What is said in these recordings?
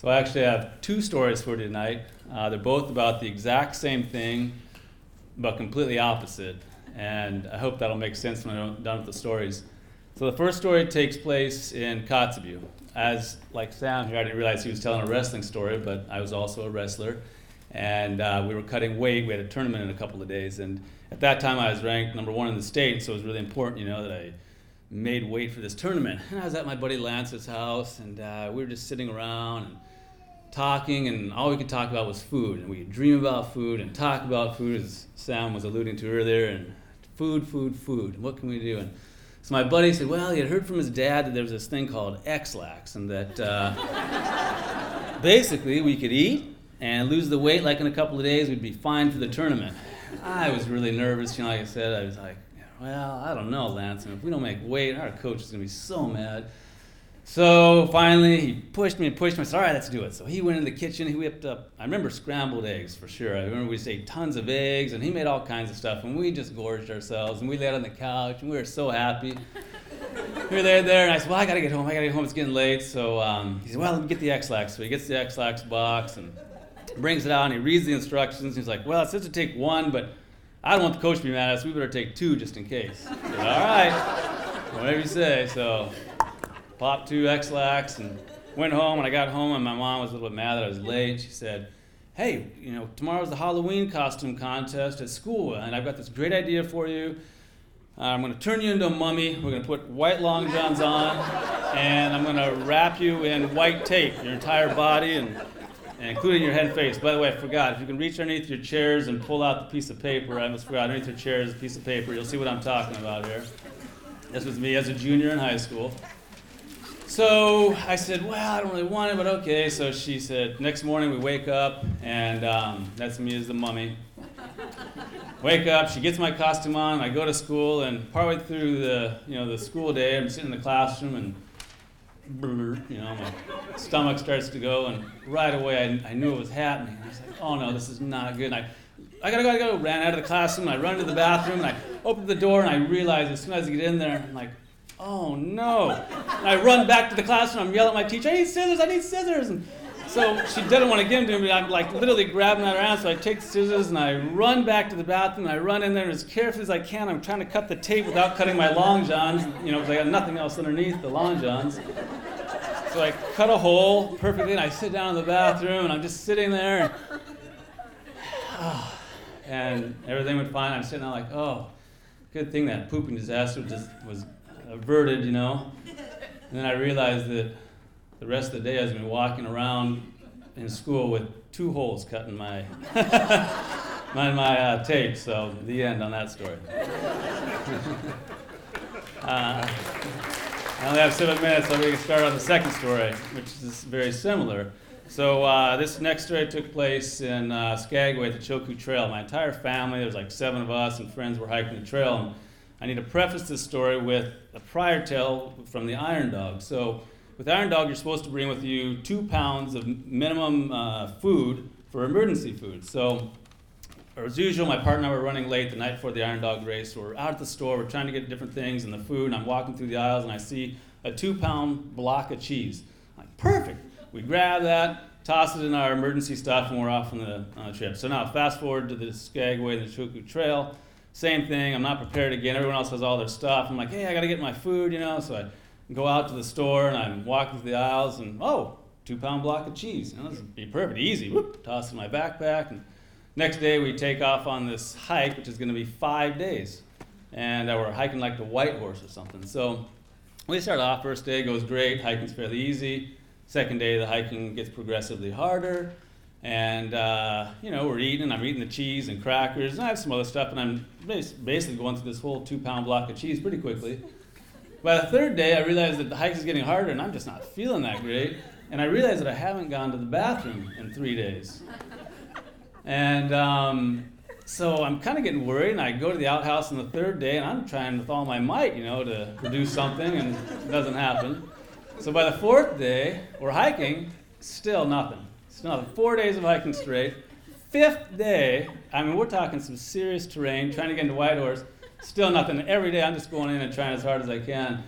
So I actually have two stories for tonight. Uh, they're both about the exact same thing, but completely opposite. And I hope that'll make sense when I'm done with the stories. So the first story takes place in Kotzebue. As like Sam here, I didn't realize he was telling a wrestling story, but I was also a wrestler. And uh, we were cutting weight. We had a tournament in a couple of days. And at that time, I was ranked number one in the state, so it was really important, you know, that I made weight for this tournament. And I was at my buddy Lance's house, and uh, we were just sitting around and talking, and all we could talk about was food. And we dream about food and talk about food, as Sam was alluding to earlier, and food, food, food. What can we do? And so my buddy said, well, he had heard from his dad that there was this thing called Ex-Lax, and that uh, basically we could eat and lose the weight like in a couple of days, we'd be fine for the tournament. I was really nervous, you know, like I said, I was like, well, I don't know, Lance. if we don't make weight, our coach is going to be so mad. So finally, he pushed me and pushed me. I said, all right, let's do it. So he went in the kitchen. He whipped up, I remember scrambled eggs for sure. I remember we ate tons of eggs, and he made all kinds of stuff. And we just gorged ourselves. And we laid on the couch, and we were so happy. we were there, there, and I said, well, I got to get home. I got to get home. It's getting late. So um, he said, well, let me get the Ex-Lax. So he gets the Ex-Lax box and brings it out, and he reads the instructions. He's like, well, it says to take one, but I don't want the coach to be mad at us. We better take two just in case. Said, all right, whatever you say. So popped two Ex-Lax and went home. And I got home, and my mom was a little bit mad that I was late, she said, Hey, you know, tomorrow's the Halloween costume contest at school, and I've got this great idea for you. I'm going to turn you into a mummy. We're going to put white long johns on, and I'm going to wrap you in white tape, your entire body, and, and including your head and face. By the way, I forgot. If you can reach underneath your chairs and pull out the piece of paper, I almost forgot. Underneath your chairs, a piece of paper. You'll see what I'm talking about here. This was me as a junior in high school. So I said, well, I don't really want it, but okay. So she said, next morning we wake up, and um, that's me as the mummy. wake up, she gets my costume on, I go to school, and partway through the, you know, the school day, I'm sitting in the classroom, and you know, my stomach starts to go, and right away I, I knew it was happening. I was like, oh no, this is not good. And I, I gotta go, I gotta go. Ran out of the classroom, I run to the bathroom, and I open the door, and I realize as soon as I get in there, I'm like, oh no. And I run back to the classroom, I'm yelling at my teacher, I need scissors, I need scissors. And so she didn't want to give them to me. I'm like literally grabbing at her hand. So I take scissors and I run back to the bathroom. I run in there as carefully as I can. I'm trying to cut the tape without cutting my long johns, you know, because I got nothing else underneath the long johns. So I cut a hole perfectly and I sit down in the bathroom and I'm just sitting there. And, and everything went fine. I'm sitting there like, oh, good thing that pooping disaster just was averted, you know. And then I realized that the rest of the day I was been walking around in school with two holes cut in my my, my uh, tape. So the end on that story. uh, I only have seven minutes, so we can start on the second story, which is very similar. So uh, this next story took place in uh, Skagway at the Chilkoot Trail. My entire family, there was like seven of us and friends, were hiking the trail. And I need to preface this story with a prior tale from the Iron Dog. So, with Iron Dog, you're supposed to bring with you two pounds of minimum uh, food for emergency food. So, as usual, my partner and I were running late the night before the Iron Dog race. We're out at the store, we're trying to get different things and the food, and I'm walking through the aisles and I see a two pound block of cheese. I'm like, perfect. We grab that, toss it in our emergency stuff, and we're off on the, on the trip. So now, fast forward to the Skagway and the Chilkoot Trail. Same thing. I'm not prepared again. Everyone else has all their stuff. I'm like, hey, I got to get my food, you know. So I go out to the store and I'm walking through the aisles and oh, two pound block of cheese. Know, this would be perfect, easy. Whoop, toss in my backpack. And next day we take off on this hike, which is going to be five days, and uh, we're hiking like the White Horse or something. So we start off. First day goes great. Hiking's fairly easy. Second day the hiking gets progressively harder. And, uh, you know, we're eating, I'm eating the cheese and crackers, and I have some other stuff, and I'm basically going through this whole two pound block of cheese pretty quickly. By the third day, I realized that the hike is getting harder, and I'm just not feeling that great. And I realized that I haven't gone to the bathroom in three days. And um, so I'm kind of getting worried, and I go to the outhouse on the third day, and I'm trying with all my might, you know, to produce something, and it doesn't happen. So by the fourth day, we're hiking, still nothing. No, four days of hiking straight. Fifth day, I mean, we're talking some serious terrain, trying to get into Whitehorse. Still nothing. Every day, I'm just going in and trying as hard as I can.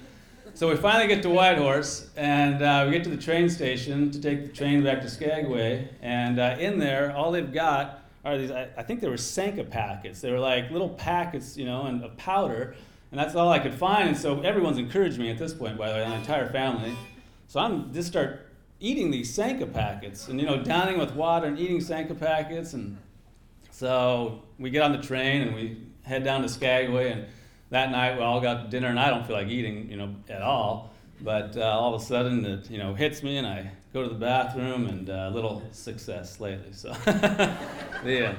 so we finally get to Whitehorse, and uh, we get to the train station to take the train back to Skagway. And uh, in there, all they've got are these. I, I think they were Sanka packets. They were like little packets, you know, and of powder, and that's all I could find. And so everyone's encouraged me at this point, by the way, the entire family. So I'm just start eating these Sanka packets, and you know, downing with water and eating Sanka packets, and so we get on the train and we head down to Skagway and that night we all got dinner and I don't feel like eating, you know, at all. But uh, all of a sudden it, you know, hits me and I go to the bathroom and a uh, little success lately. So, yeah,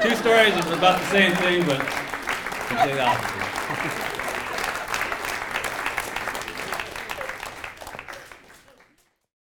two stories about the same thing, but completely opposite.